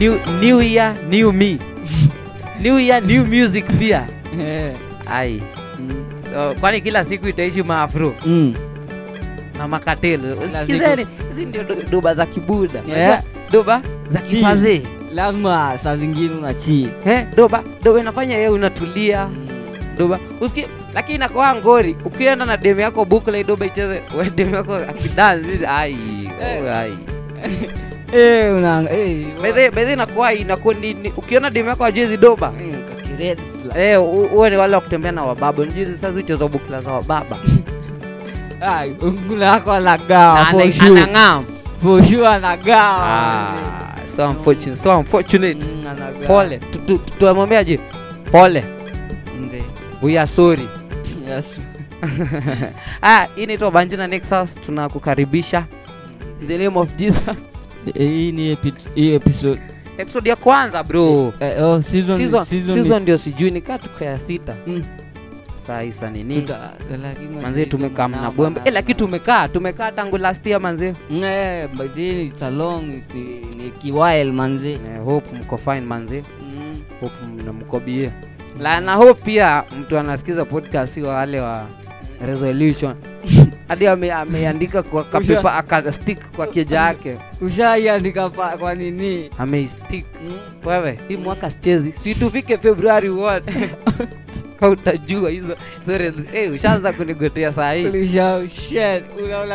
new, new year new me. New year new music pia. Eh, ai. Mm, uh, kwani kila siku itaishi maafro? Mm. na makatelo. Sikizeni, hizi ndio do- doba za kibuda. Yeah. Doba za Chi. lazima saa zingine unachii eh, doba doba inafanya yeye unatulia. Doba uski lakini inakoa ngori. Ukienda na demu yako bukla doba icheze demu yako akidansi ai Eh. oh, ai Eh, una- eh, inakuwa inakuwa ni, ukiona demu yako ajezi doba. Kakiredi. Eh uwe ni wale wa kutembea na wababa. Njizi sasa ucheza bukla za wababa. Ai, ngula yako anagawa Na for sure. anang'am For sure anagawa. Ah, so unfortunate so unfortunate. Mm, pole. Tu- tu- tu- tuamwambiaje pole. Nde. we are sorry. Yes. ah, hii inaitwa banjina nexus. Tunakukaribisha. In the name of jesus hii ni epi- episode episode ya kwanza bro. Eh, oh, season- season, season season ndio sijui nikaa tuko ya sita. Mm. saisa nini? Manzee tumekaa mna bwembe. Eh, lakini tumekaa tumekaa tangu last year manzee Eh, by then it's a long, it's ni- ni kiwhile manze. Eh, hope mko fine manzee Mm. hope mko bie. La na hope pia mtu anasikiza podcast sio wale wa resolution hadi ame- ameandika kwa kapepa akastick kwa keja yake. ushaiandika kwa nini? Ameistick Mm. wewe hii mwaka sichezi. Situfike februari wote utajua hizo hizo eh, ushaanza kunigotea saa hii.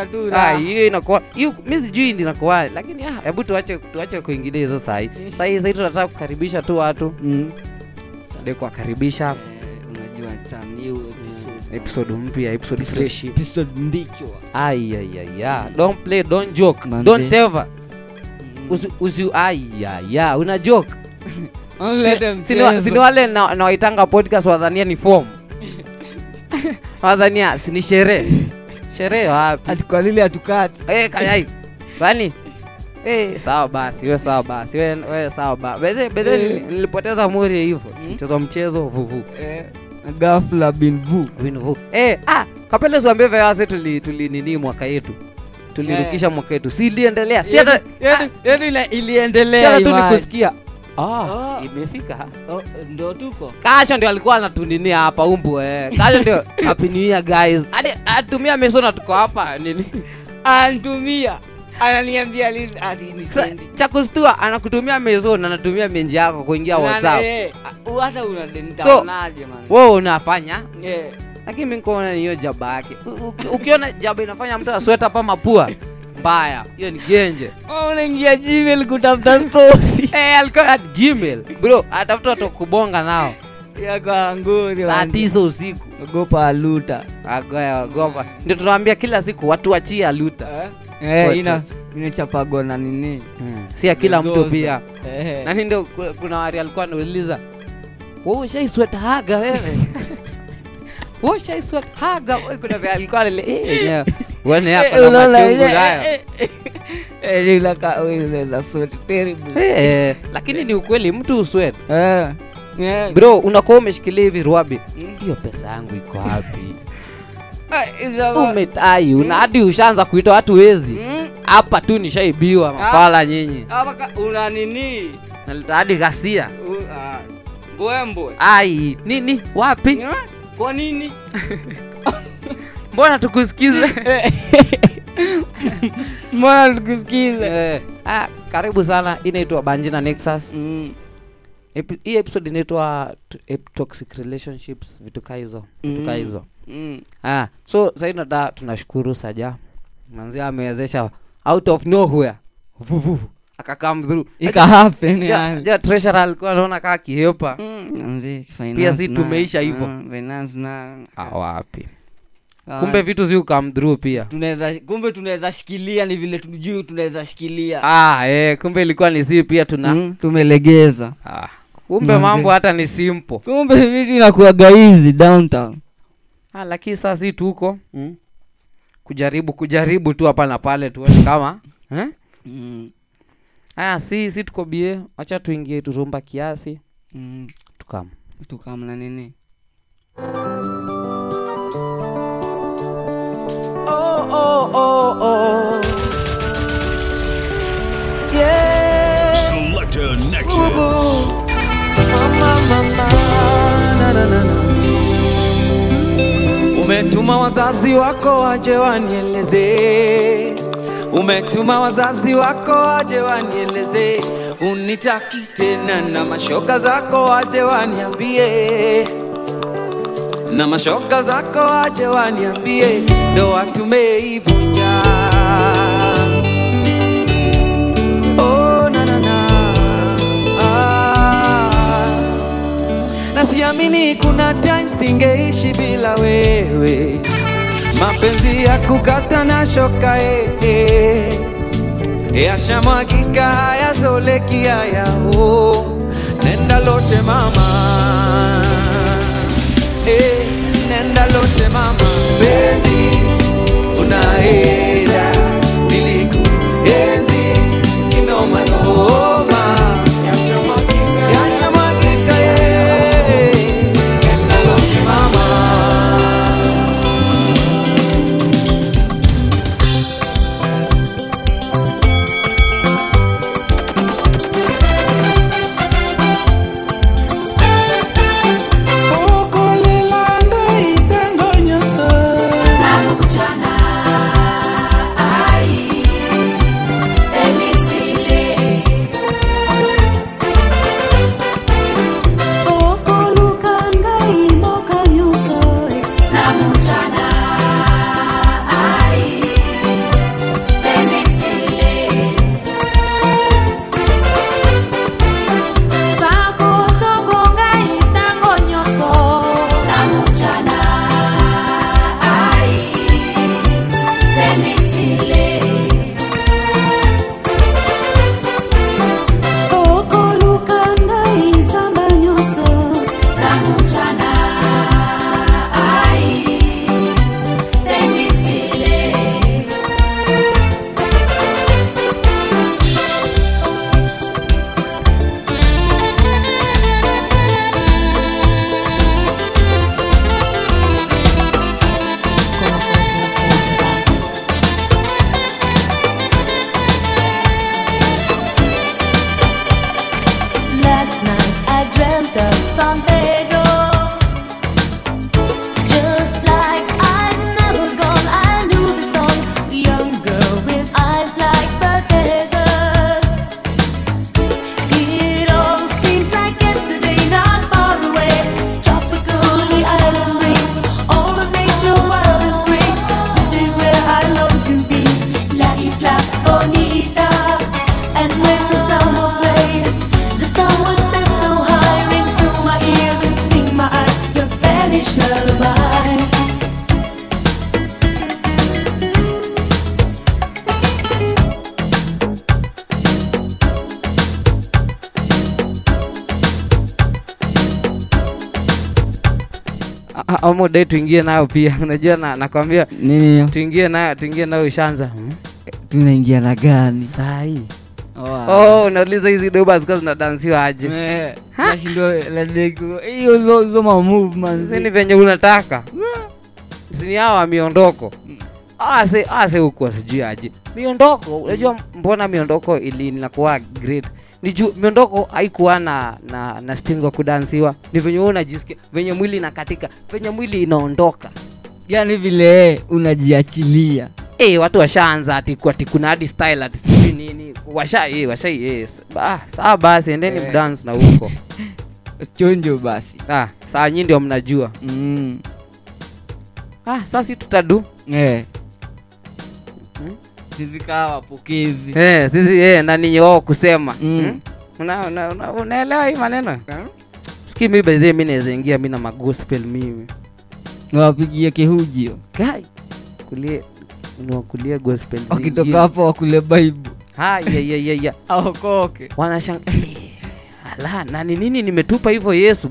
Tu Ah, inakuwa mi sijui ndinakuwa lakini ah, hebu tuache tuache kuingilia hizo sahii sahii sahii tunataka kukaribisha tu watu. Mm. sade kuwakaribisha. Eh, unajua new episode. mpya episode fresh. episode mbichwa ayayaya don't play don't joke. Manze. don't ever. Usi, usi ayaya una joke? Sini wale na- nawaitanga podcast wadhania ni form. Wadhania sini sherehe. Sherehe wapi? Ati kwa lile hatukati. Eh, kayai. Kwani? Eh, sawa basi we sawa basi. We, we sawa basi bedhe Eh. nili- nilipoteza muri hivyo. Mm. mchezo mchezo vuvu. Eh, na ghafla bin vu. Eh ah kapele zuambie vewase tuli tuli nini mwaka yetu? Tulirukisha mwaka yetu. Si iliendelea. Si hata Yaani- yaani ila- si iliendelea tu nikusikia. Ah. Oh. imefika. Oh, ndo tuko. Kasho ndio alikuwa anatuninia hapa umbu eh. Kasho ndio happy new year guys. Hadi atumia mesona tuko hapa nini? Antumia ananiambia sendi. cha kustua anakutumia mesona anatumia menji yako kuingia Na- whatsapp. Eh, wewe unafanya? Eh, lakini mi nikuona niyo jaba yake. Ukiona jaba inafanya mtu asweta pa mapua mbaya. Hiyo ni genje. Oh, unaingia gmail kutafuta story. Eh, alikuwa at gmail. Bro atafuta watu kubonga nao. Saa tisa usiku. Ogopa aluta agoya wagopa ndio tunawambia kila siku watu wachie aluta Eh, Watu- ina inachapagwa na nini? Hmm. si ya kila mtu pia. Eh. nani ndio kuna wari alikuwa anauliza wewe ushaisweta haga wewe? Wewe ushaisweta wewe? Kuna vya alikuwa alile eh yenyewe uone Eh, hapa na machungu eh, nayo. Eh, eh, eh, eh, ilaka- wewe unaweza sweat terrible. Eh, eh, lakini ni ukweli mtu uswet Eh, eh. bro unakuwa umeshikilia hivi ruabi. Ndio pesa yangu iko wapi umetai una hadi ushaanza kuita watu wezi. Mm, hapa tu nishaibiwa mafala nyinyi. Una nini? Naleta hadi ghasia. Ah, mbwembwe ai nini? Wapi? Ah, kwa nini? Mbona tukusikize? Mbona tukusikize? Eh, ah, karibu sana. Inaitwa banjina nexus. Mm, Epi- hii episode inaitwa t- toxic relationships vitu kaa hizo vitu kaa hizo. mm. Ah, so nada tunashukuru saja. Manzia amewezesha out of nowhere. Vuvuvu akakam through. Ika happen yani. ja treasurer alikuwa anaona kaa kihepa Mm, Pia si tumeisha hivyo. finance na ah, wapi. Ah, kumbe vitu zi ukam through pia. Tunaweza kumbe tunaweza shikilia ni vile tujui tunaweza shikilia. Ah, eh, kumbe ilikuwa ni si pia tuna Mm, tumelegeza. Ah, kumbe Manze. mambo hata ni simple. Kumbe vitu inakuwaga hizi downtown ah, lakini saa si tuko mm? kujaribu kujaribu tu hapa na pale tuone kama eh? mm. aya si si tuko bie wacha tuingie turumba kiasi mm. tukam na nini Oh, oh, oh, oh. Umetuma wazazi wako waje wanieleze, umetuma wazazi wako waje wanieleze, unitaki tena na mashoga zako waje waniambie, na mashoga zako waje waniambie, ndoa tumeivunja. Siamini kuna time singeishi bila wewe, mapenzi ya kukata na shoka eh, eh. yashamwagika hayazoleki hayao, nenda lote mama. Eh, nenda lote mama, penzi unaenda nilikuenzi kinoma noma amode tuingie nayo pia. Unajua na, nakwambia nini? hiyo? tuingie nayo tuingie nayo ishanza hmm? tunaingia na gani? Sahii Oh, ah. oh unauliza hizi doba zikuwa zinadansiwa aje? Sini venye unataka. Sini hawa miondoko. Ase ase huku sijui aje. Miondoko unajua mbona miondoko ilinakuwa great ni juu miondoko haikuwa na na, na stingo kudansiwa. Ni venye wewe unajisikia venye mwili inakatika venye mwili inaondoka. Yani vile unajiachilia. Eh, watu washaanza ati ati kuna hadi style ati sijui nini. Washa eh, washa eh, ah, sawa basi endeni Eh. mdance na huko. Chonjo basi. Ah, saa nyi ndio mnajua. Mm. ah, sasa tutadu? Eh. Hmm? sisi kaa wapokezi eh, sisi eh, na ninyi wao kusema. Mm. mm. una, una, una, hii maneno? Ski mi baidhie mi naweza ingia mi na magospel mimi. Nawapigia kihujio. Kai! Kulie niwakulie gospel wakitoka hapo wakule ya. aokoke. Wanashanga eh, ala na ni nini nimetupa hivyo yesu?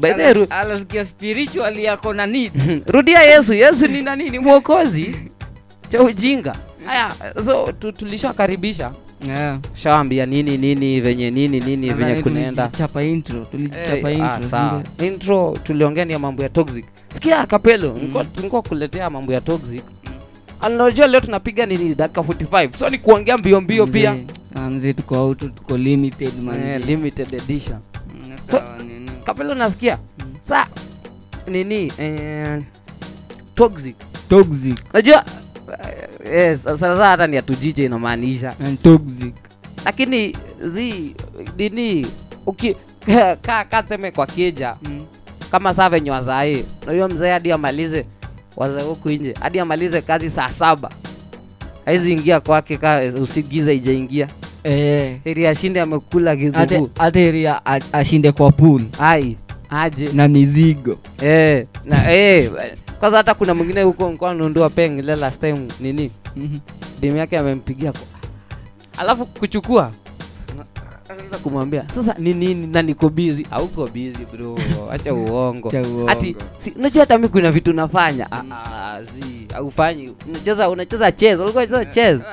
Alasikia spiritual yako na need rudia yesu yesu ni nani ni mwokozi. Cha ujinga haya so tulishakaribisha yeah. shawambia nini nini venye nini nini venye Nadhani kunaenda intro tulichapa Eh, ah, intro sawa. intro tuliongea ni ya mambo ya toxic. Sikia kapelo mm. kuletea mambo ya toxic. Anajua leo tunapiga nini dakika 45 so ni kuongea mbio mbio pia. Mzee, tuko auto tuko limited man. Yeah, limited edition. Mm, kapelo nasikia sa nini eh, toxic. Toxic. Najua eh, sana sana hata ni atujije inamaanisha. Toxic. Lakini zi nini uki ka ka kwa kija Mm. kama saa venye wazae nahuyo mzee hadi amalize wazae huku nje hadi amalize kazi saa saba haizi ingia kwake ka usigiza ijaingia eh. Ili ashinde amekula kidhubu hata area ashinde kwa pool. Ai aje. Na mizigo. Eh, na eh, kwanza hata kuna mwingine huko nikuwa nundua peng ile last time nini? Mhm. demu yake amempigia alafu kuchukua. Anaanza kumwambia sasa ni nini? Na niko bizi auko bizi bro. Acha uongo. Ati si, unajua hata mi kuna vitu nafanya. Ah, ah, si aufanyi unacheza unacheza chess. Ulikuwa unacheza chess?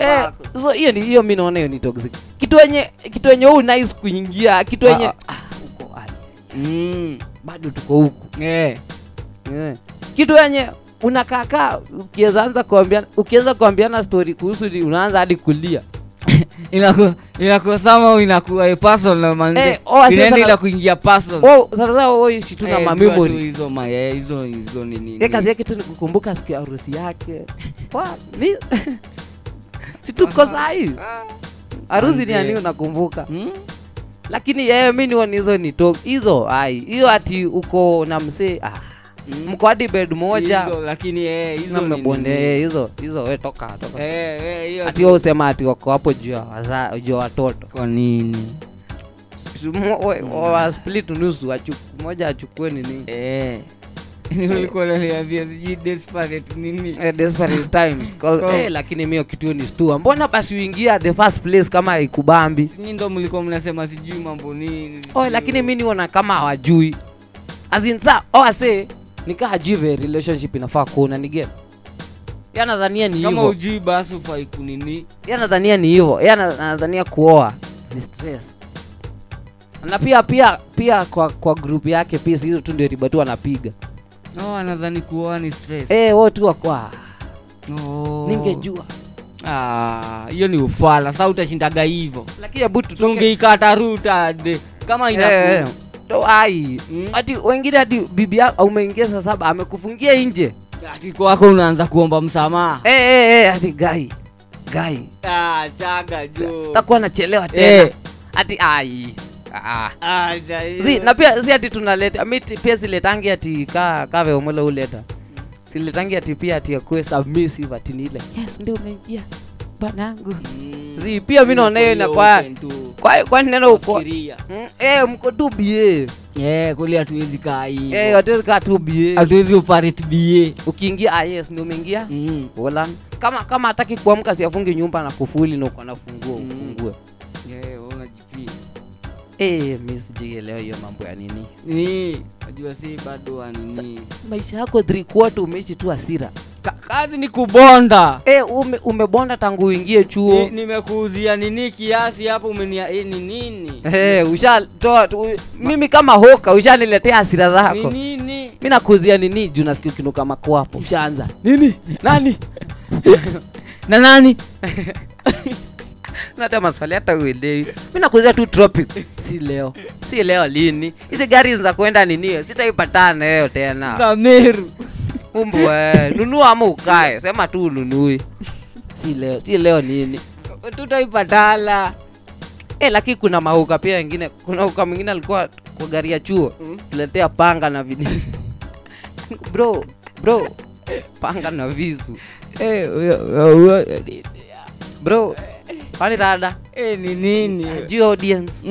Eh, so hiyo ni hiyo mi naona hiyo ni toxic. Kitu wenye kitu wenye huu nice kuingia kitu wenye Ah, ah, uko ah, Mm. bado tuko huku. Eh. Yeah. kitu wenye unakaakaa ukiweza anza kuambiana ukiweza kuambiana story kuhusu unaanza hadi kulia. Inakuwa inakuwa sama inakuwa personal manze oh, inaenda ila kuingia personal. Oh, sasa na Eh, ma memory hizo ma hizo hizo nini ye kazi yake tu ni kukumbuka siku ya harusi yake. Wa, mi si tuko sahi harusi ni ani unakumbuka Hmm? lakini yeye mi nioni hizo ni hizo ai hiyo ati uko na msee ah. Mko hadi bed moja. Hizo, lakini eh, hizo mmebonde eh, hizo hizo we toka toka. Eh, eh, hiyo ati wewe usema ati wako hapo juu ya waza- juu ya watoto. Kwa nini? Wa split nusu moja achukue nini? Eh. Ulikuwa unaniambia sijui desperate nini? Eh, desperate times. Cause, Kwa- eh, lakini mio kitu ni stua. Mbona basi uingia the first place kama ikubambi Sinyi ndo mlikuwa mnasema sijui mambo nini oh, lakini mi niona kama hawajui. Azinsa oh, ase nikaa jive ve relationship inafaa kuona nige yanadhania ni kama ujui basi ufai kunini. Yanadhania ni hivo yanadhania kuoa. Ni stress. Na pia pia pia kwa kwa group yake pia hizo tu ndio riba tu anapiga. No anadhani kuoa ni stress. Eh wao tu kwa No. ningejua. Ah, hiyo ni ufala. Sa utashindaga hivo lakini hebu tutoke. Tungeikata ruta de kama Eh, eh. Inaku To- ai Mm. ati wengine hadi bibi yako umeingia saa saba amekufungia nje. Ati kwako unaanza kuomba msamaha? Hey, hey, hey, ati gai gai. Ah, chaga sitakuwa nachelewa tena. Hati ati ai. Ah. Ah, si na pia si ati tunaleta mi pia siletangi ati ka kave omola uleta. Siletangi ati pia ati akue submissive ati nile. Yes ndio umeingia. bwanangu Mm. si pia mi naona hiyo Uko inakuwa open tu. kwa kwa neno uko. Mm, eh mko tu bie Eh, kweli hatuwezi kaa eh hatuwezi kaa tu bie hatuwezi operate ba ukiingia ah yes ndio umeingia Mm. Holland. kama kama hataki kuamka siafungi nyumba na kufuli na uko na funguo Mm. ufungue. Eh mimi sijielewa hiyo mambo ya nini. Ni najua si bado nini. Maisha yako three umeishi tu asira Ka- kazi ni kubonda. Eh ume, umebonda tangu uingie chuo. Ni- nimekuuzia nini kiasi hapo umenia e, ni nini? Eh, ushatoa mimi kama hoka ushaniletea hasira ni zako nini? Mi nakuuzia nini? Juu nasikia ukinuka makwapo ushaanza. Nini? Nani? Na nani nata maswali hata uelewi. Mi nakuzia tu tropic. Si leo. Si leo lini. Hizi gari za kwenda ninio sitaipatana nayo tena. Sameru umbwe nunua ama ukae. Sema tu ununui. Si leo. Si leo nini tutaipatala Eh, lakini kuna mauka pia wengine. Kuna uka mwingine alikuwa kwa gari ya chuo. Mm. tuletea panga na vini. Bro bro. Panga na visu. Eh, bro kwani dada? Eh, ni nini? Ajui audience.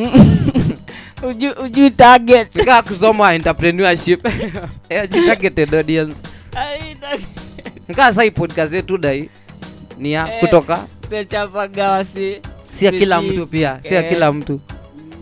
Uju- ujui target. Kaa kusoma entrepreneurship. Ajui targeted audience. Nikaa sai podcast yetu dai ni ya Eh. kutoka. Tunachapaga si ya kila mtu pia si ya eh. kila mtu.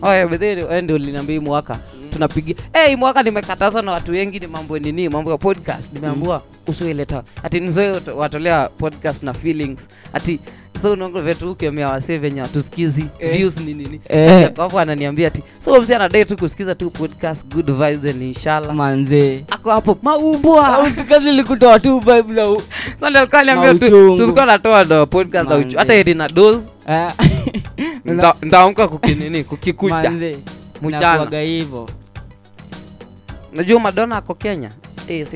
Oye bedheri uliniambia mwaka. Tunapigia hey, mwaka nimekatazwa na watu wengi ni mambo nini? Mambo ya podcast. Nimeambua usieleta ati nizoe watolea podcast na feelings. Ati so unaongo vetu ukemea wase venye watusikizi Eh. views ni nini. Eh. hapo ananiambia ati so msi anadai tu kusikiza tu podcast good vibes and inshallah. Manzee ako hapo maumbwa. Kazi likutoa tu vibe la u- ndio alikuwa ananiambia tu Mauchungu. natoa ndo podcast za uchu hata edi dose Ah. kukinini kukikucha. Mchana. hivyo. Najua madona ako kenya? Eh,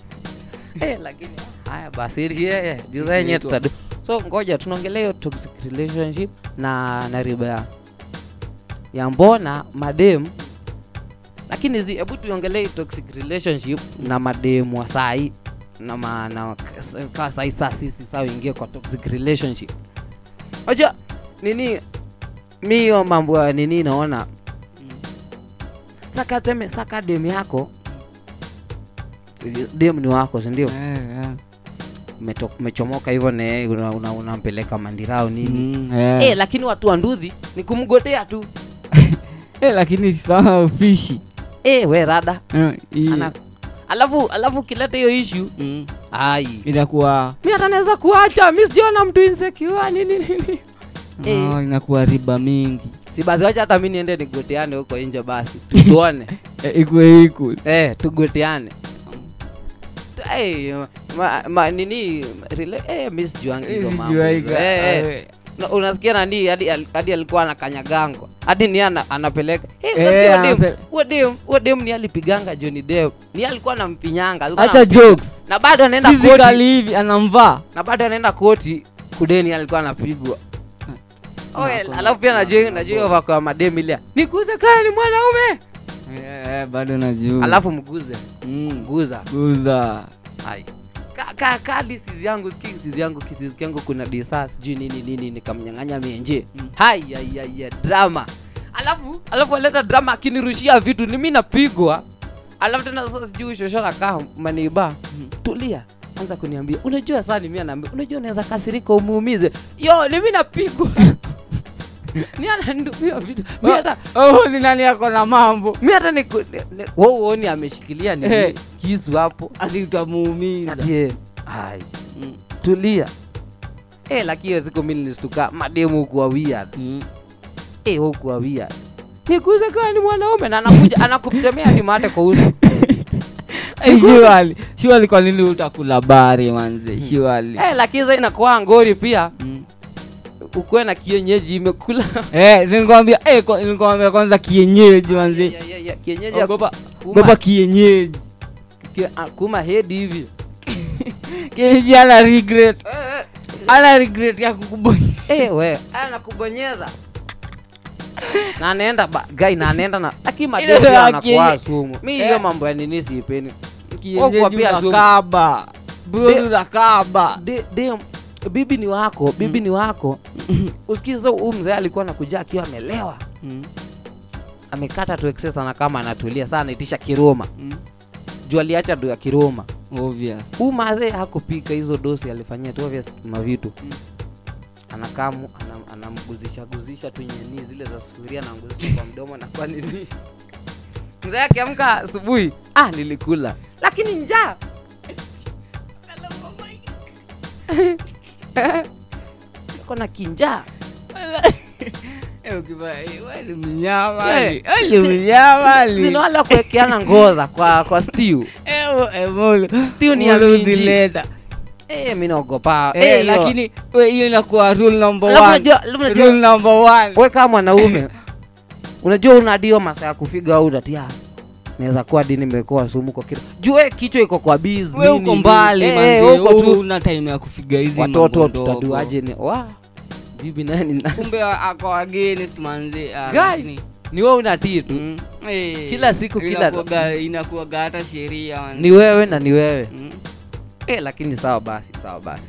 eh, lakini haya basi yeye yenye tutadu so ngoja tunaongelea hiyo toxic relationship na na riba ya, mbona madem lakini zi hebu tuongelee toxic relationship na mademu wa sai na ma, kaa sai saa sisi saa uingie kwa toxic relationship. Aja nini mi hiyo mambo ya nini naona. Saka teme saka dem yako. Dem ni wako sindio yeah, eh. Umechomoka hivyo ne unampeleka una, una mandirao nini. Mm, yeah. eh, lakini watu wa nduthi ni kumgotea tu. Eh, lakini sawa fishi eh, we rada. Yeah, yeah. Ana, alafu alafu ukileta hiyo ishu Mm. ai. Inakuwa mi hata naweza kuacha mi sijaona mtu insecure nini nini Eh. oh, inakuwa riba mingi. Si basi wacha hata mi niende nigoteane huko nje basi tuone. Eh, ikwe iku eh, tugoteane Tu- ma, ma, nini rela- mi hizo mambo hizo. Na unasikia nani hadi al- hadi alikuwa anakanyagango hadi ni ana, anapeleka. Eh, Eh, dem- ni alipiganga Johnny Depp. Ni alikuwa anamfinyanga jokes. Na bado anaenda koti. Hivi anamvaa. Na bado anaenda koti kudeni alikuwa anapigwa. Oe, kuna- alafu pia najua najua hiyo vako ya madem ile. Nikuze kaya ni mwanaume Eh, bado najua. Alafu mguze. Mm, guza Hai. Ka, ka, ka disizi yangu siki kisizi yangu kisizi yangu kuna disa sijui nini nini nikamnyang'anya mienje Mm. drama. Alafu alafu aleta drama akinirushia vitu ni mi napigwa. Alafu tena sasa sijui shoshora kaa maniba. Mm. tulia. Anza kuniambia. Unajua saa nimi anaambia unajua unaweza kasirika umuumize. Yo ni mi napigwa ni anandumia vitu. Mi hata oh, ni nani ako na mambo? Mi hata ni- ni- uoni ameshikilia ni Eh. kisu hapo. Ati utamuumiza Mm, tulia. Eh, lakini hiyo siku mi nilistuka mademu hukuwa weird mm. eh, hukuwa weird nikuze kaa ni mwanaume na anakuja anakutemea ni mate kwa uso. Eh, surely surely kwa nini utakula bari manze? Shuali eh, lakini inakuwa ngori pia. Mm. Ukuwe na kienyeji imekula. Eh, nilikwambia eh, kwa- kwanza kienyeji ya, ya, kienyeji ogopa kuma- ogopa kienyeji. Ah, kuma hedi hivi. Kienyeji ana regret. Eh, eh, ana regret ya kukubonyeza. Eh, we. Anakubonyeza na anaenda ba- na anaenda na anakuwa sumu. Mi hiyo yeah. mambo ya nini siipeni kienyeji pia sumu. unakaba bro dem bibi ni wako bibi ni wako. Usikiza huu mzee alikuwa nakuja akiwa amelewa. Mm, amekata tu excess na kama anatulia saa anaitisha kiroma mm. juu aliacha do ya kiroma huu madhe hakupika hizo dosi alifanyia tu obvious mavitu Mm. anakamu anam- anamguzisha guzisha tu nyeni zile za sufuria namguzisha kwa mdomo na kwa nini? Mzee akiamka asubuhi ah nilikula. Lakini njaa kona kinjaa zinawala kuwekeana ngoza kwa kwa stew. Eh, eh, stew ni ya Mulu eh naogopa. Lakini hiyo inakuwa rule number one. unajua- alafu unajua- Rule number one. we kama mwanaume unajua unadio masaa ya kufiga au unatia naweza kuwa dini imekuwa sumu kwa kila juu we kichwa iko kwa biz we uko mbali manze, uko tu una time ya kufiga hizi watoto tutaduaje ni wa bibi nani? Na kumbe ako wageni manze gani ni wewe unatii tu. Mm. hey, Kila siku, kila- inakuwaga hata sheria ni wewe na ni wewe. Mm. hey, lakini sawa basi sawa basi.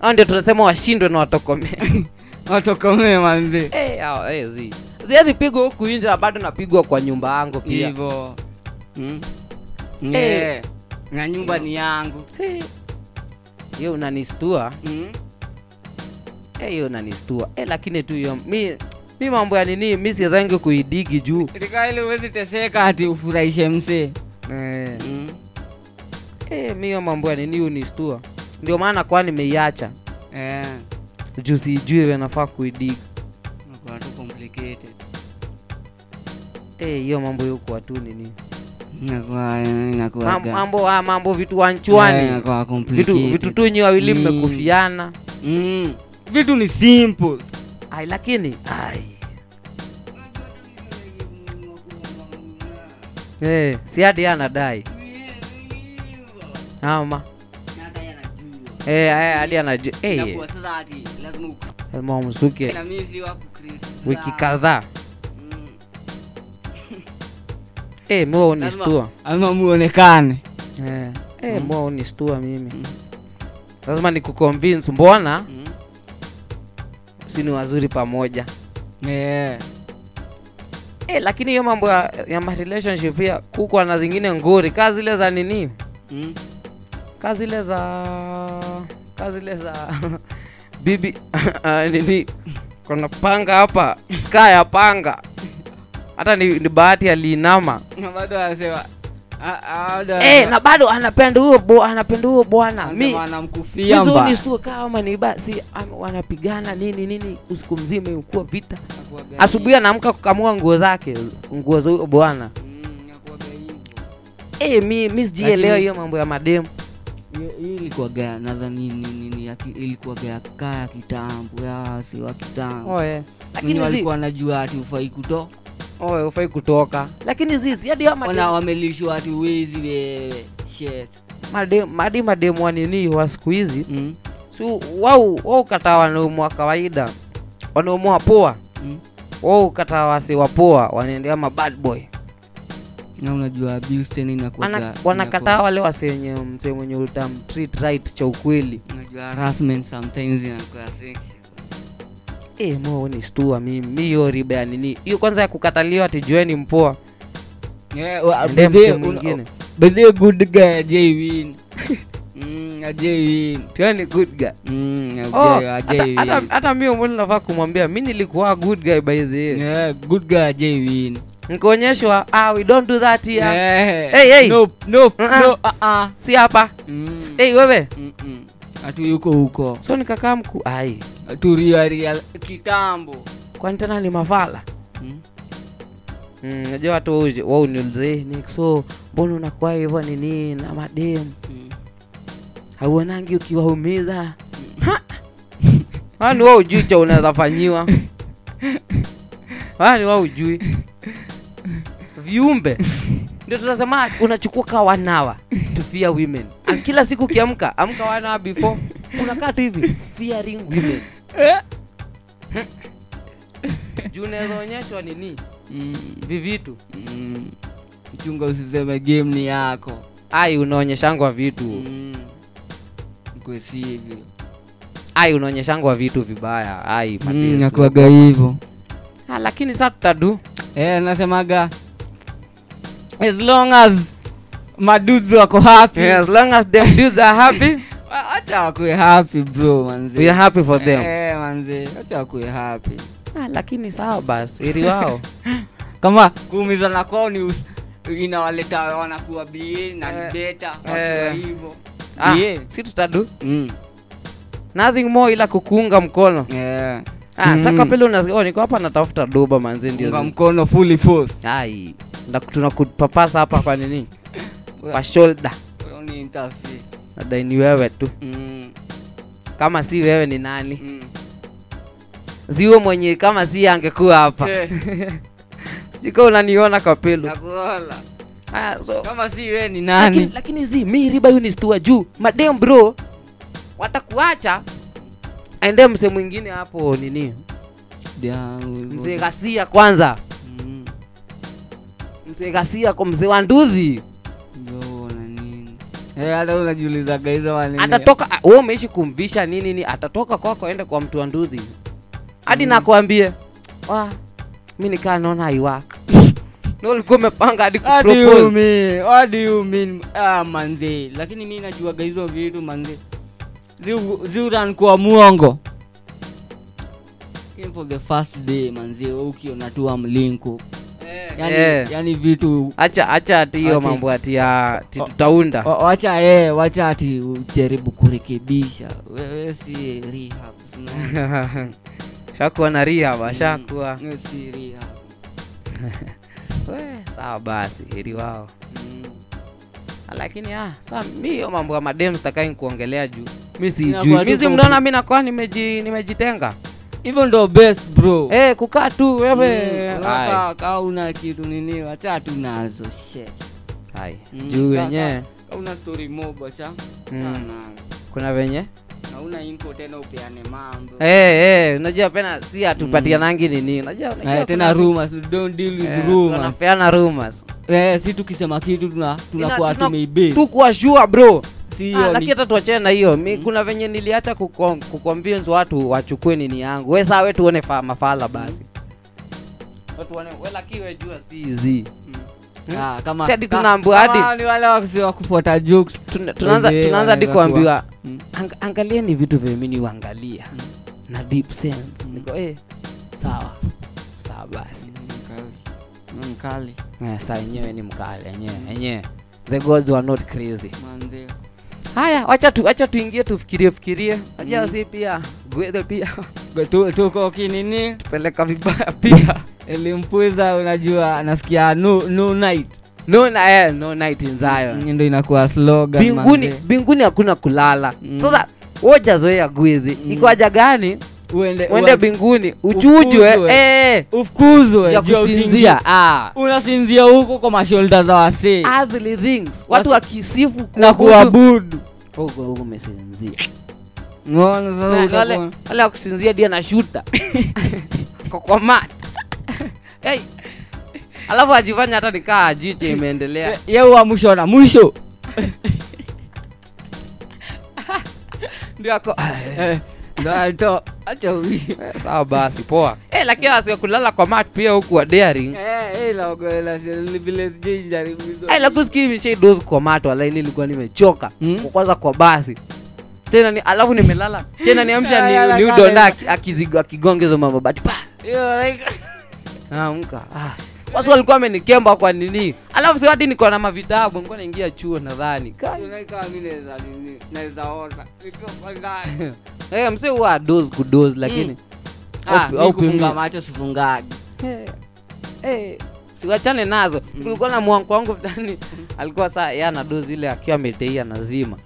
Au ndio tunasema washindwe na watokomee. Watokomee manzi hey, eh, zi ziwezi pigwa huku nje na bado napigwa kwa nyumba yangu pia hivyo Mm. Eh. Eh, na nyumba ni yangu Eh, hiyo unanistua Mm. Eh, hiyo unanistua hey, lakini tu hiyo mi mi mambo ya nini mi siwezangi kuidigi juu Katika ile huwezi teseka hati ufurahishe msee hey. Mm. hey, mi hiyo mambo ya nini unistua ndio maana kwa nimeiacha yeah. juu sijui we nafaa kuidigi tu complicated. Eh, hiyo mambo yokuwa tu nini? Mambo ah, mambo vitu Eh, wanchwani vitu, vitu tu nyi wawili Mm. mmekufiana. Mm. vitu ni simple. Ai lakini ai. Eh, si hadi anadai. Ama. Eh, eh, hadi anajua eh, Inakuwa sasa ati lazima umsuke. Wiki kadhaa eh, mua unistua Lazima muonekane eh, eh, mua unistua mimi. Lazima nikuconvince mbona? Mm. si ni wazuri pamoja. Eh. eh, lakini hiyo mambo ya, ya ma relationship pia kukwa na zingine ngori kaa zile za nini? Mm. kaa zile za kaa zile za bibi nini? Kuna panga hapa ska ya panga hata ni, ni bahati aliinama Na bado anasema ah, ah, bado eh, na bado anapenda huyo bo, anapenda huyo bwana. Kama ni basi wanapigana nini nini usiku mzima imekuwa vita. Asubuhi anaamka kukamua nguo zake nguo za huyo bwana. Mm, inakuwaga eh, mi, mi sijielewa hiyo mambo ya mademu. ilikuwaga nadhani ni- ni- ni ya ilikuwaga kaa ya kitambo ya si wa kitambo. Oh, yeah. lakini lakini walikuwa wanajua ati ufai kuto oh, ufai kutoka. Lakini zizi hadi wamelishwa ati wezi wewe shit. Mademu wa nini wa siku hizi? Mm. si wao wao kataa wanaume wa kawaida. Wanaume wa poa. Mm. wao kataa wasi wa poa wanaendea ma bad boy. Na unajua abuse tena inakuwaga- wanakataa wale wase wenye mse mwenye utam right cha ukweli. Unajua harassment sometimes inakuwa sexy eh mo ni stua mimi mi hiyo riba ya nini hiyo kwanza ya kukataliwa ati jueni mpoa mwingine bedhe good guy ajai win Mm, Mm, Oh, hata- win. hata mi umwili nafaa kumwambia mi nilikuwa good guy by the Yeah, good guy ajai win nikaonyeshwa ah, we don't do that here Yeah. Hey, hey. Nope, nope, Uh-uh. no, uh-uh. si hapa Mm, hey, wewe mm-mm. Atu yuko huko. So nikakaa mku ai. Turiaria kitambo. Kwani tena ni mafala Mm. Mm, najua watu wau- wauniulize Nick, so mbona unakuwa hivyo nini? Na mademu. Mm. hauonangi ukiwaumiza. Ha! wani wa ujui cha unaweza fanyiwa. Wani wa ujui viumbe ndio tunasema unachukua ka wanawa to fear women. As kila siku ukiamka amka wanawa before unakaa tu hivi fearing women. Juu unawezaonyeshwa nini? Mm. vivitu Mm. chunga usiseme game ni yako. Ai unaonyeshangwa vitu. Mm. kwe si ai unaonyeshangwa vitu vibaya. Ai mm, nakuaga hivyo. Ah, lakini saa tutadu e, nasemaga as long as madudes wako happy. As long as them dudes are happy. Hata wakue happy bro manzi. We are happy for them. Eh, manzi hata wakue happy. Ah, lakini sawa basi ili wao. Kama kuumizana kwao ni inawaleta wanakuwa bie na Eh, beta eh. hivyo ah, Yeah. si tutadu? Mm. nothing more ila kukuunga mkono. Yeah. ah, Mm. oh, niko hapa natafuta doba manzi ndio mkono fully force. Ai tunakupapasa hapa kwa nini? Kwa shoulder. ni ni wewe tu. Mm. kama si wewe ni nani? Mm. ziwe mwenye kama si angekuwa hapa. Yeah. sika unaniona kapelo nakuona. ah, so kama si we ni lakini, nani? Lakini zi mi riba hiyo ni stua juu. Madem bro watakuacha? Aende mse mwingine hapo nini? Mzee ghasia kwanza. Mzee ghasia kwa mzee wa nduthi Ndio, nini? Eh, hata unajiulizaga hizo atatoka ah, wewe umeishi kumvisha nini ni atatoka kwako aende kwa mtu wa nduthi hadi nakwambie wa mi nikaa naona haiwaka ulikuwa umepanga hadi What do you kupropose. What do you mean? Ah, manze. Lakini mi najuaga hizo vitu manze. Ziu- ziuran kwa muongo. Came for the first day manze ukiona tu amlinku yani, Eh. yani vitu acha acha ati hiyo mambo ati ya tutaunda. wacha eh, wacha ati ujaribu kurekebisha. Wewe si rehab shakuwa na rehab ashakuwa Wewe si rehab. Sawa basi heri wao. Mm. lakini ah, saa mi hiyo mambo ya madem sitakai kuongelea juu. Mi sijui. Mi si mnaona mi nakuwa nimeji, nimejitenga hivyo ndo best bro. Eh kukaa tu wewe. Mm, kaa- una kitu nini wacha tu nazo. Mm, juu wenyewe una story mob wacha. Mm. Kuna venye hauna info tena upeane mambo. Eh, eh, unajua pena si nini. Unajua unajua Eh, tena rumors don't deal with rumors. tunapeana rumors. Si tukisema kitu tuna tunakuwa tuna- tumeibase. tu sure bro hiyo lakini hata tuachane na hiyo. Mi kuna venye niliacha kukom- watu wachukue nini yangu. We saa we tuone fa, mafala basi. Watuone we lakini we jua Ah, kama hadi tunaambiwa hadi- ni wale wakisiwa kufuata jokes tunaanza tunaanza hadi kuambiwa Mm. ang, angalieni vitu vyemini uangalia Mm. na deep sense. Mm. niko eh, sawa. Sawa basi. Mm, mkali. Eh, saa yenyewe ni mkali yenyewe yenyewe. The gods were not crazy. Manze haya wacha tu wacha tuingie tufikirie fikirie Mm. si pia gwedhe pia Tu- tuko kinini tupeleka vibaya pia elimpuiza unajua nasikia no, no night no, na, eh, no night in Zion. ndio inakuwa slogan mbinguni manze. mbinguni hakuna kulala Mm. sasa wojazoea gwizi Mm. iko haja gani uende uende ua- mbinguni uchujwe Ufukuzwe. eh, ufukuzwe. Ya kusinzia ah. unasinzia huko kwa masholda za wasee. Watu wakisifu na kuabudu. kuabudu. Huko huko umesinzia. Wale wa kusinzia dia na shuta hey. alafu ajifanya hata nikaa ajiche imeendelea. Ye- ye mwisho na mwisho. Ndio ako Eh, ndo acha uishi. Eh, sawa basi poa eh, lakini asiwe kulala kwa mat pia huku wa daring Eh, eh, la la si- vile sijui jaribu hizo. Lakini kwa mat wala nilikuwa nimechoka Mm. kwa kwanza kwa basi tena ni alafu nimelala tena niamsha Ya, ya, ni, ni la- udonda la- aki- akizigo akigonga hizo mababati pa amka ah. Watu walikuwa amenikemba kwa nini? Alafu si hadi niko na mavitabu nilikuwa naingia chuo nadhani. Eh, mse huwa doze kudoze lakini Ah, Au- kufunga macho sifungagi Eh, eh, siwachane nazo. Kulikuwa na mwangu wangu fulani alikuwa saa ye anadozi ile akiwa ameteia nazima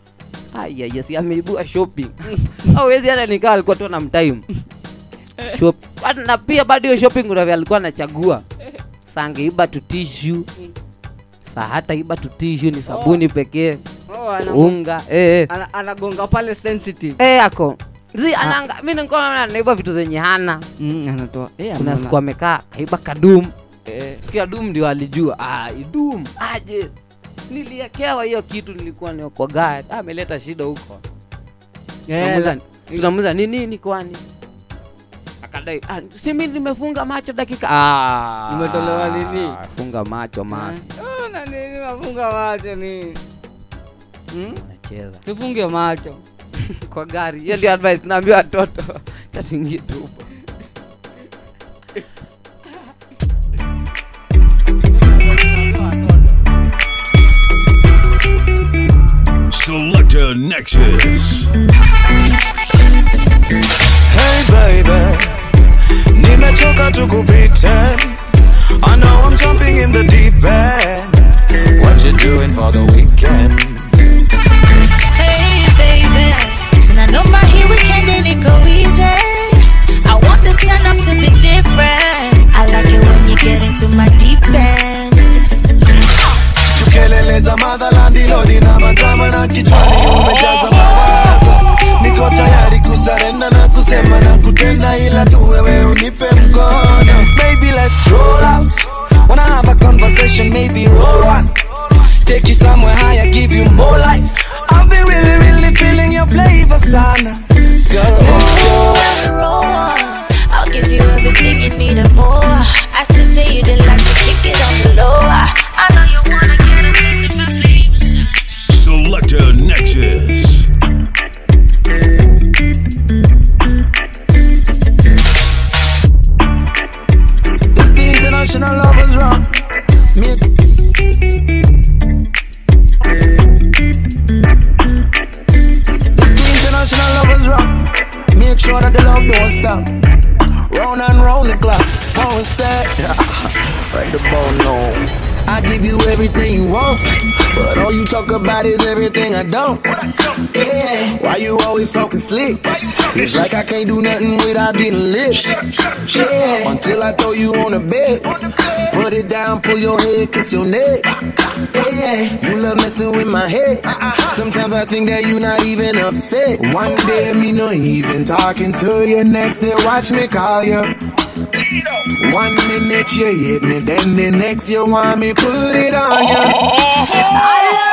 ayayesi ameibua shopping. Awezi hata nikaa alikuwa tu na mtime Shop. Na pia bado hiyo shopping unavyo alikuwa anachagua saa angeiba tu tishu saa hata iba tutishu ni sabuni pekee. Oh, ana- unga eh, eh. ana- anagonga pale sensitive. Eh, ako. Zi ananga naiba vitu zenye hana. Mm, anatoa. Eh, kuna siku amekaa kaiba kadum. Eh, siku ya dum ndio alijua ah, idum aje? Niliekewa hiyo kitu nilikuwa ni gari ah, ameleta shida huko. Yeah, tunamuza ni nini kwani akadai. Ah, si mi nimefunga macho dakika. Ah, Umetolewa nini? funga macho macho eh. na nini mafunga macho nini Hmm? Nacheza tufunge macho. Kwa gari. Hiyo ndio advice tunaambia watoto. Chatingie tupo Selector Nexus. Hey baby, nimechoka tu kupita. I know I'm jumping in the deep end. What you doing for the weekend? Hey baby, sina noma hii weekend niko easy. I want this turn up to be different. I like it when you get into my deep end. Tukeleleza madhala ndilodi na madrama na kichwani umejaza mawazo. Niko tayari kusarenda na kusema na kutenda ila tu wewe unipe mkono everything I don't. Yeah, why you always talking slick? It's like I can't do nothing without getting lit. Yeah, until I throw you on the bed. Put it down, pull your head, kiss your neck. Yeah, you love messing with my head. Sometimes I think that you're not even upset. One day me no even talking to you, next day watch me call you. One minute you hit me, then the next you want me put it on you. Oh, oh, oh,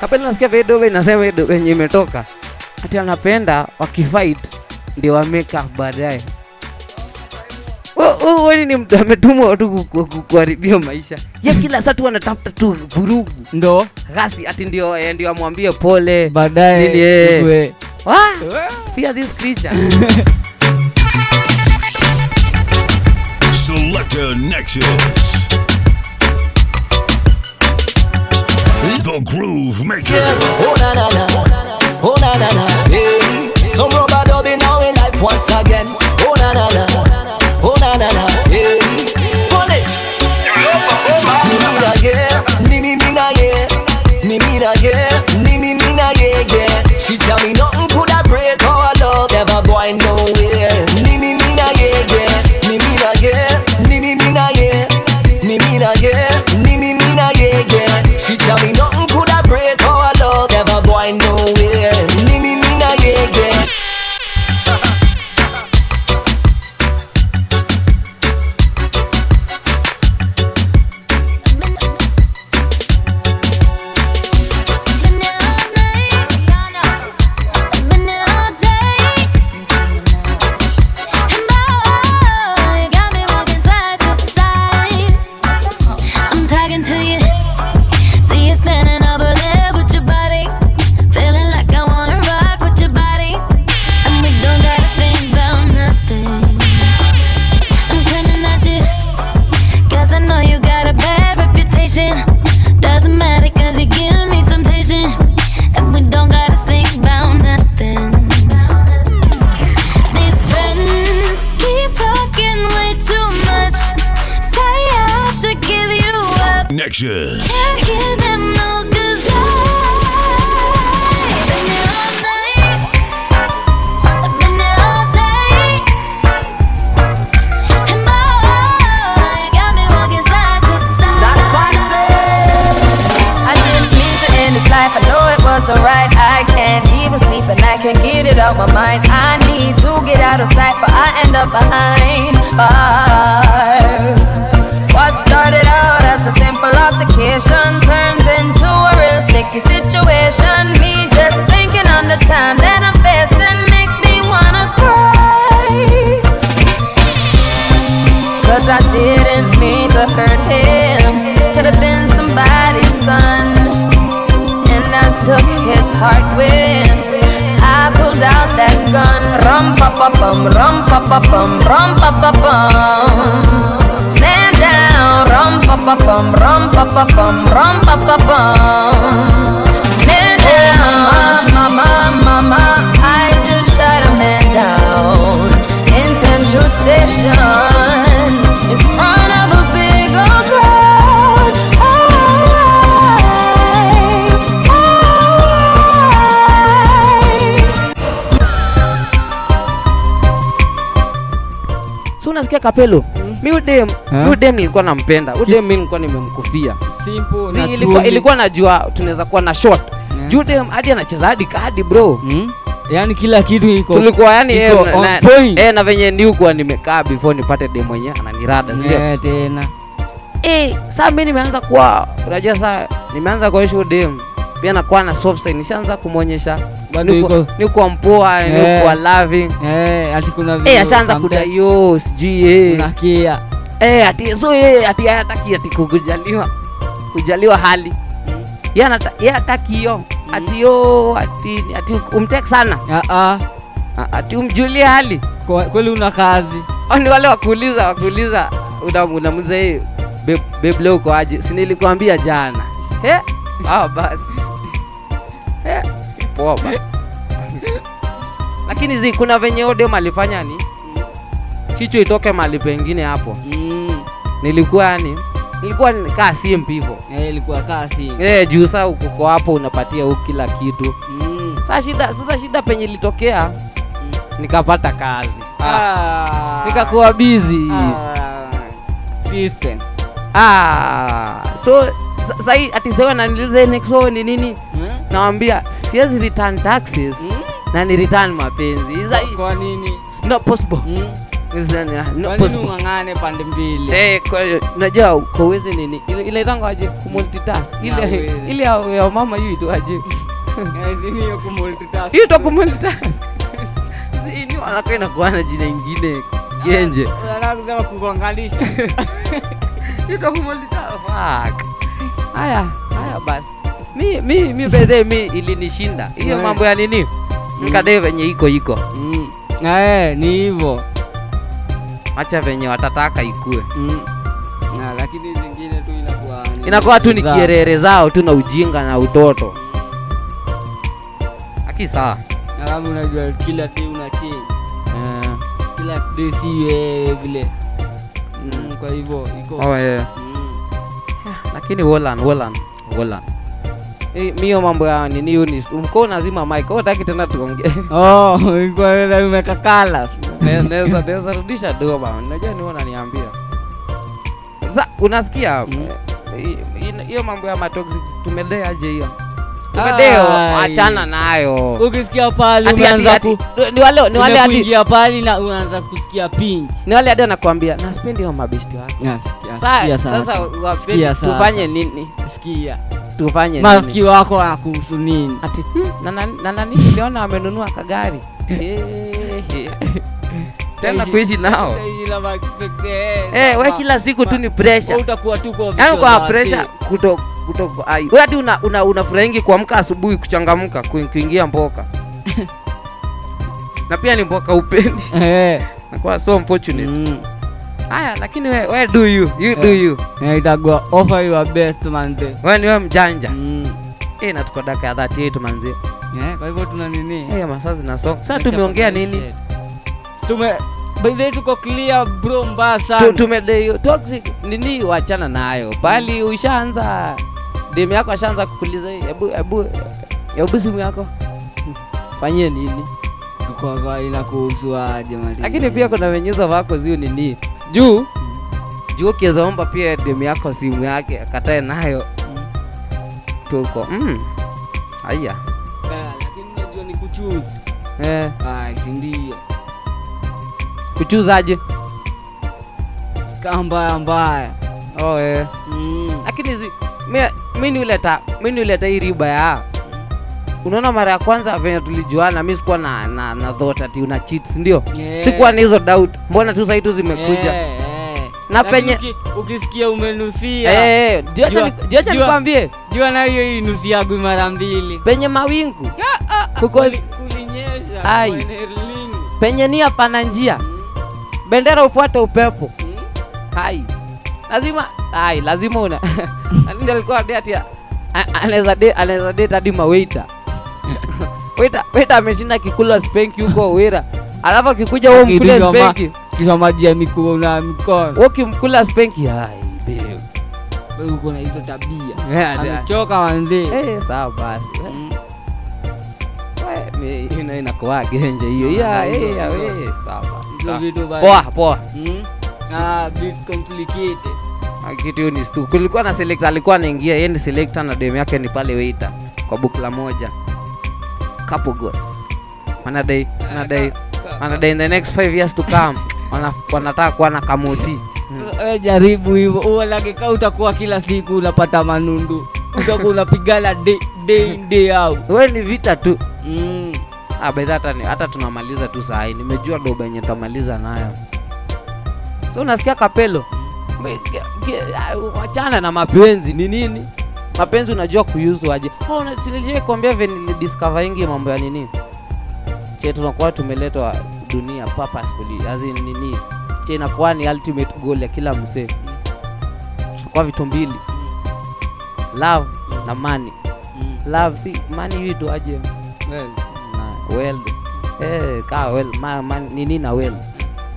kapenda nasikia vedobe inasema video venye imetoka. Ati anapenda wakifight ndio wameka baadaye Wewe- wewe ni mtu ametumwa tu ku- ku- ku- kuharibia maisha ye kila saa tu anatafuta tu vurugu ndo gasi ati ndio eh, ndio amwambie pole baadaye Nini, eh. ujue. Wah! fear this creature Selector Nexus. The Groove Maker. Oh na na na, oh na na na, hey. Some rubber dubbing now in once again. Oh na na na, oh na na na. Pull it. Me me na yeah, me me me na yeah, me me na yeah, me me me na yeah yeah. She tell me nothing coulda break our love, never going nowhere. Me me me na yeah yeah, me me na yeah, me me me na yeah, me me na yeah, me me me na yeah yeah. She tell me And took his heart when I pulled out that gun. Rum pa pa bum, rum pa pa bum, rum pa pa bum. Man down, rum pa pa bum, rum pa pa bum, rum pa pa bum. Man down, mama, mama, mama, I just shot a man down in Central Station Unasikia kapelo mi udem mi udem nilikuwa nampenda. Udem mi nilikuwa nimemkufia. Si, ilikuwa, ilikuwa najua tunaweza kuwa na shot juu dem hadi anacheza hadi kadi bro. Mm? yaani kila kitu iko tulikuwa yani iko eh, na, eh, na venye niukuwa nimekaa before nipate dem mwenyewe ananirada tena. Eh, saa mi nimeanza kuwa unajua saa nimeanza kuonyesha udem pia nakuwa na soft side nishaanza kumwonyesha. Nikuwa- mpoa Eh. nikuwa loving. Eh, ati kuna eh, ashaanza kudai yo sijui eh. eh, ati hataki ati kujaliwa kujaliwa hali. Anata- hataki hiyo ati yo ati ati umtek sana. Ah, ati umjulie hali. Kweli una kazi. Ni wale wakuuliza wakuuliza una- unamuuliza yeye babe leo uko aje? Si nilikwambia jana. Eh sawa basi. eh poa basi lakini zi kuna venye odem alifanya ni kichwa itoke mahali pengine hapo Mm. nilikuwa yani nilikuwa kaa simp hivyo Eh, ilikuwa eh juu saa uko hapo unapatia huku kila kitu Mm. sasa shida sasa shida penye ilitokea nikapata kazi ah. Ah. nikakuwa busy Ah. Ah. so sa- sahi ati sewa ni nini Hmm? nawambia siwezi return taxes. Mm? na ni return mapenzi. Is that- Kwa nini? not possible. Mm? Ung'ang'ane pande mbili? Eh, kwa najua uwezi nini? Ile aje? Kumultitask. Ile ile ya, mama hiyo ito aje? Eh, hiyo kumultitask. hiyo to kumultitask. Ni wanakaa na jina ingine genje Unataka kugonganisha? hiyo to kumultitask. Haya haya basi mi mi mi bedhe mi ilinishinda hiyo Eh. mambo ya nini nikadai venye iko iko Mm. Eh, ni hivyo. acha venye watataka ikue Mm. Na, lakini zingine tu inakuwa inakuwa tu ni kierere zao tu na ujinga na utoto aki saa Alafu unajua kila day una change. Eh, Kila day si vile. Mm, kwa hivyo iko oh. Mm. lakini Wolan, Wolan, Wolan. Eh, mio mambo ya nini Unis. mko nazima mic, utaki tena tuongee. Oh, iko wewe umeka colors. Ne- Naweza naweza rudisha doba. Unajua ni wewe unaniambia. Sasa unasikia Mm. eh, hi- hiyo mambo ya matoxic tumedea aje hiyo? Tumedeo achana nayo. Ukisikia pale ku ni wale ni wale hadi kuingia pale na unaanza kusikia pinch. ni wale hadi anakuambia na hiyo mabeshti wako. Nasikia Sasa sasa. tufanye nini? Sikia. Tufanye? Marafiki wako wanakuhusu nini? ati hmm, na nani- niliona wamenunua kagari tena kuishi nao. Eh, we kila siku tu ni pressure utakuwa tu kwa yani kwa pressure kuto kuto ai wewe hadi una una unafurahingi kuamka asubuhi kuchangamka kuingia mboka na pia ni mboka upendi Eh. nakuwa so unfortunate Mm. Haya lakini we, we do you you do Eh. you. Itakuwa offer your best manze. we ni we mjanja. Mm. eh na tuko daka ya 38 manzi Yeah, kwa hivyo tuna nini? eh masaa zinasonga sasa tumeongea nini? Tume by the way tuko clear bro mbaya sana. tumede toxic. Nini wachana nayo bali ushaanza. Demu yako ashaanza kukuliza hebu hebu hebu simu yako. Fanyie nini Kwa kawaida kuhusu aje mali. lakini pia kuna venyezo wako ziu nini juu juu ukiweza omba pia demu yako simu yake akatae nayo tuko mm. haya Eh, lakini najua ni kuchoose. eh, Ai, si ndio. kuchuzaje Ska mbaya mbaya. oh, eh. Mm. lakini mi, niuleta mi niuleta hii riba ya unaona mara ya kwanza venye tulijuana mi sikuwa na, na, na ati una cheat si ndio? Yeah. sikuwa na hizo doubt. Mbona tu saitu zimekuja? Yeah, yeah. Na penye- ukisikia umenusia. Eh, eh, ni- jua acha jua- nikwambie. jua na hiyo hii nusiagu mara mbili. Penye mawingu. Kulinyesha. Ai. kwa eneo lingi. penye nia pana njia. Bendera ufuate upepo. Hai. Lazima ai lazima una alikuwa date anaweza date hadi mawaiter waiter waiter ameshinda kikula spenki huko wira alafu akikuja wewe mkule Akipigwa kisha maji ya mikono na mikono. Ukimkula spenki hai uko na hizo tabia. Amechoka wanzee eh sawa basi. Mm. Ina inakuwa genje hiyo? Ya Ah, eh ya we sawa. poa poa. Mm. ah, bit complicated. Ah, kitu ni stu. Kulikuwa na selector alikuwa anaingia yeye ni selector na demu yake ni pale waiter kwa bukla moja couple goals wanadai wanadai wanadai in the next five years to come wana, wanataka kuwa na kamuti we jaribu hivyo. Uolakika utakuwa kila siku unapata manundu utakuwa unapigana day, in, day out we ni vita tu. Mm. ah, by that hata ni- hata tunamaliza tu sahii nimejua doba yenye tamaliza nayo. So unasikia kapelo? Ah, wachana na mapenzi. Ni nini? Mapenzi unajua kuyuzu aje. Oh, na- si nilijai kuambia ingi mambo ya nini? Che tunakuwa tumeletwa dunia purposefully as in nini? Che inakuwa ni ultimate goal ya kila msee. Kwa vitu mbili. Love na money. Mm. love si money vitu aje? Well, na weld eh, kaa well ma, ma, nini na well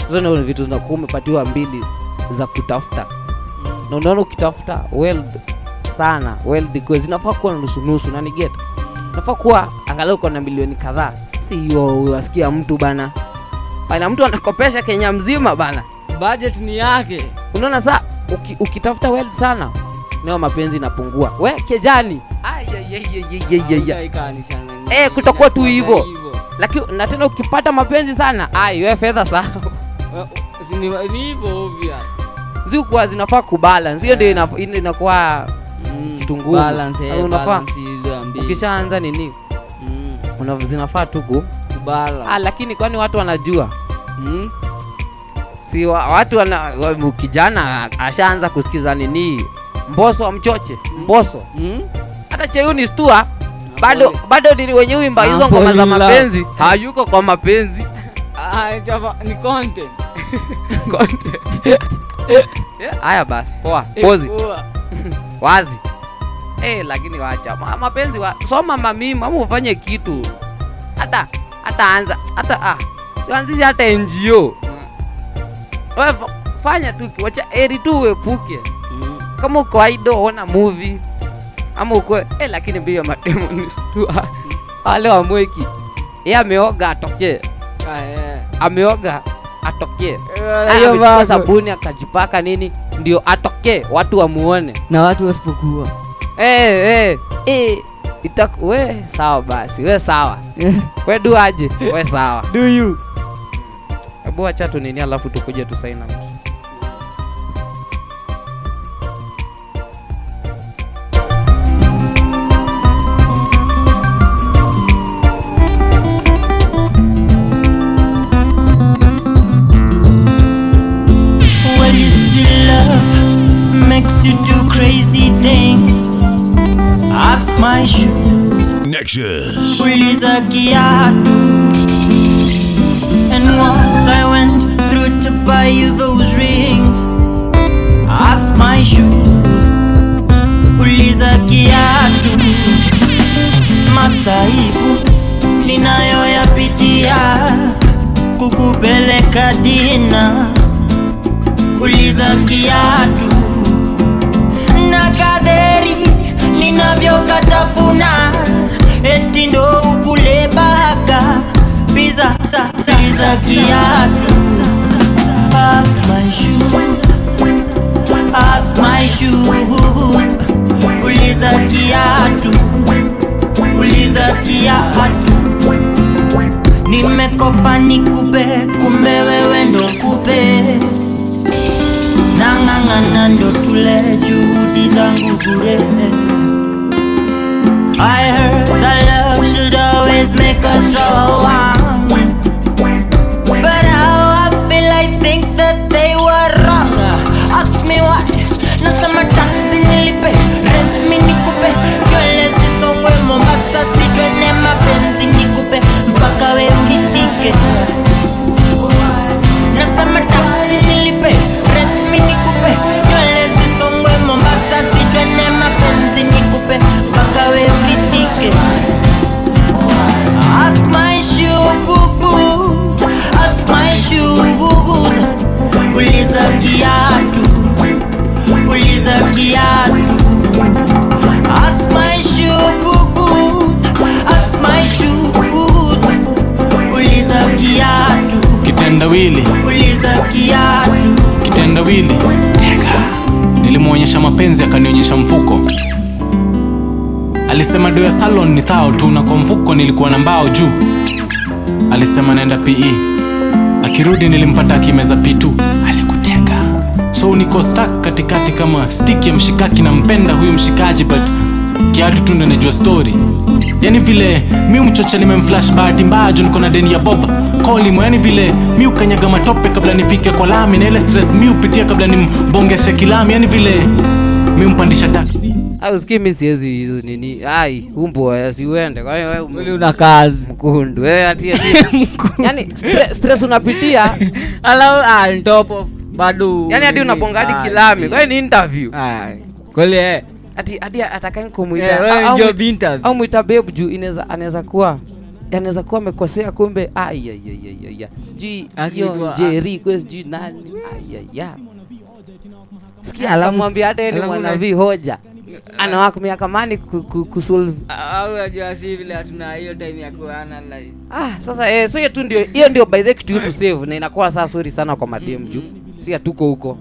ndio vitu zinakuwa umepatiwa mbili za kutafuta. Na unaona ukitafuta weld sana weld because zinafaa kuwa na nusunusu na niget nafaa kuwa angalau uko na milioni kadhaa. Si hiyo wasikia mtu bana. Bana mtu anakopesha kenya mzima bana. Budget ni yake. Unaona saa uki, ukitafuta weld sana nayo mapenzi inapungua. We kejani. Sana. Eh, kutakuwa tu hivo hivyo. lakini na tena ukipata mapenzi sana ai we fedha Eh, obvious. zikuwa zinafaa kubalance. Hiyo ndio ina- inakuwa kitunguu balance, eh, unafaa- ukishaanza nini? Mm, una- zinafaa tu ah, lakini kwani watu wanajua? Mm, si wa, watu wana, wa- kijana ashaanza kusikiza nini? Mboso mchoche mboso. Mm. hata cheyuni stua. Bado bado ni wenye uimba hizo ngoma za mapenzi. hayuko kwa mapenzi. Ah, ni content. Yeah, haya basi poa. Eh, pozi. wazi eh, lakini wacha Ma, mapenzi wa, soma mami, mama ufanye kitu. Hata hata anza hata ah, sianzishe hata NGO Wewe fanya tu wacha eri tu uepuke. Mm. kama uko idol ona movie ama uko eh, lakini mbio mademo ni stua. Wale wa mweki yeye ameoga atoke. Ah, ameoga atokee Eh, Ah, sabuni akajipaka nini ndio atoke watu wamuone. Na watu wasipokuwa Eh, hey. eh, itaku- we sawa basi we sawa. We duaje, we sawa. Do you? Hebu acha tu nini alafu tukuje tusaina mtu Ask my uliza kiatu. And what I went through to buy you those rings. Ask my shoes, uliza kiatu. Masaibu ninayoyapitia kukupeleka dina uliza kiatu ninavyokatafuna eti ndo ukule baka biza biza kiatu. As my shoes as my shoes uliza kiatu. Uliza kiatu. Nimekopa nikupe kumbe wewe ndo kupe. Nang'ang'ana ndo tule juhudi zangu bure I heard that love should always make us strong But how I feel I think that they were wrong. Ask me why. Nasema taxi nilipe Rent mi nikupe Nywele zisongwe Mombasa sitwene mapenzi nikupe Mpaka we ulitike Uliza kiatu Uliza kiatu Ask my shoe boo-boos my shoe boo-boos Uliza kiatu kitendawili Uliza kiatu wawili tega nilimwonyesha mapenzi akanionyesha mfuko. Alisema do ya salon ni thao tu na kwa mfuko nilikuwa na mbao juu. Alisema naenda pe akirudi nilimpata akimeza p2 alikutega so niko stuck katikati kama stick ya mshikaki nampenda huyu mshikaji but kiatu tu ndo najua story. Yani vile mi mchocha nimemflash bahati mbaya juu niko na deni ya boba kolimo yani vile mi ukanyaga matope kabla nifike kwa lami na ile stress mi upitia kabla nimbongeshe kilami. Yani vile mi umpandisha taksi au mi siwezi hizo nini. Ai umbo siuende kwa wewe una kazi. mkundu. Wewe ati yani stress unapitia. Alau ah, top of bado. Yani hadi unaponga hadi ah, kilami. kwa ni interview. Kweli eh. Ati hadi atakai Eh, kumuita au- ndio au mwita babe juu inaweza anaweza kuwa anaweza kuwa amekosea kumbe. Sijui hiyo Akiitwa- kwe sijui nani. Ayaya sikia akamwambia hata ni alafu mwana na- vi hoja anawakumia kamani ku- ku- kusolve. Hiyo ah sasa eh, so hiyo tu ndio hiyo ndio by the kitu yetu save na inakuwa saa sorry sana kwa madem juu si hatuko huko.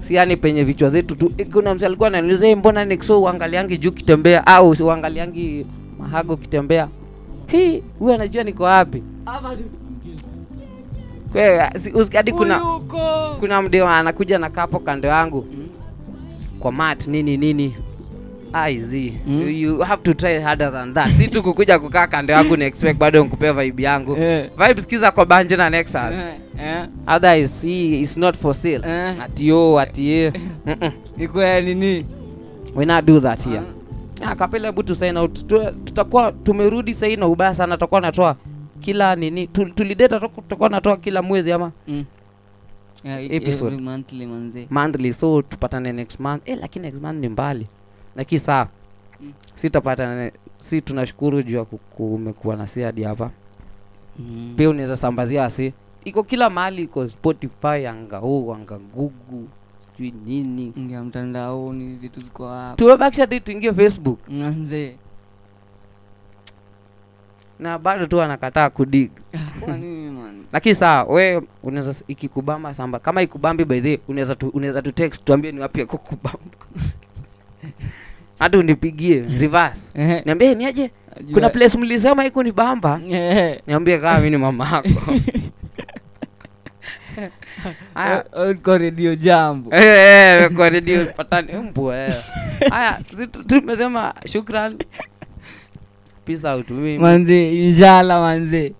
Si yani penye vichwa zetu tu. Eh, kuna mse alikuwa ananiuliza "Eh, mbona nexo uangaliangi juu kitembea au uangaliangi mahago kitembea? Hii huyu anajua niko wapi. Hadi kuna kuna mdeo anakuja na kapo kando yangu. Kwa mat nini nini iz you, you have to try harder than that. Si tu kukuja kukaa kando yangu na expect bado vibe yangu. Yeah. vibe sikiza kwa banje na nexus. Yeah. Yeah. otherwise he is not for sale. Yeah. ati yo ati ye iko ya nini we not do that here. Ah, kapela hebu tu out. Tutakuwa tumerudi sahii na ubaya sana tutakuwa natoa kila nini? Tulideta tutakuwa natoa kila mwezi ama? Mm. Yeah, Episode. monthly monthly so tupatane next month. Eh, lakini next month ni mbali lakini saa Mm. si tapata si tunashukuru juu ya ku- kumekuwa na si hadi hapa. Mm. pia unaweza sambazia asi iko kila mahali iko spotify anga huu anga gugu sijui nini. Ya mtandaoni vitu ziko hapa. Tumebakisha tu tuingie facebook. Manze na bado tu anakataa kudig. Lakini saa we unaweza ikikubamba samba. Kama ikubambi by the unaweza tu, unaweza tu text tuambie ni wapi ya kukubamba hata unipigie reverse. Niambie niaje najua- kuna place mlisema iko ni bamba? Niambie kama mi ni mama yako. Redio jambo. Kwa redio patani. Mbwa eh. haya tu- tumesema shukran. Peace out mimi. Manze inshallah manze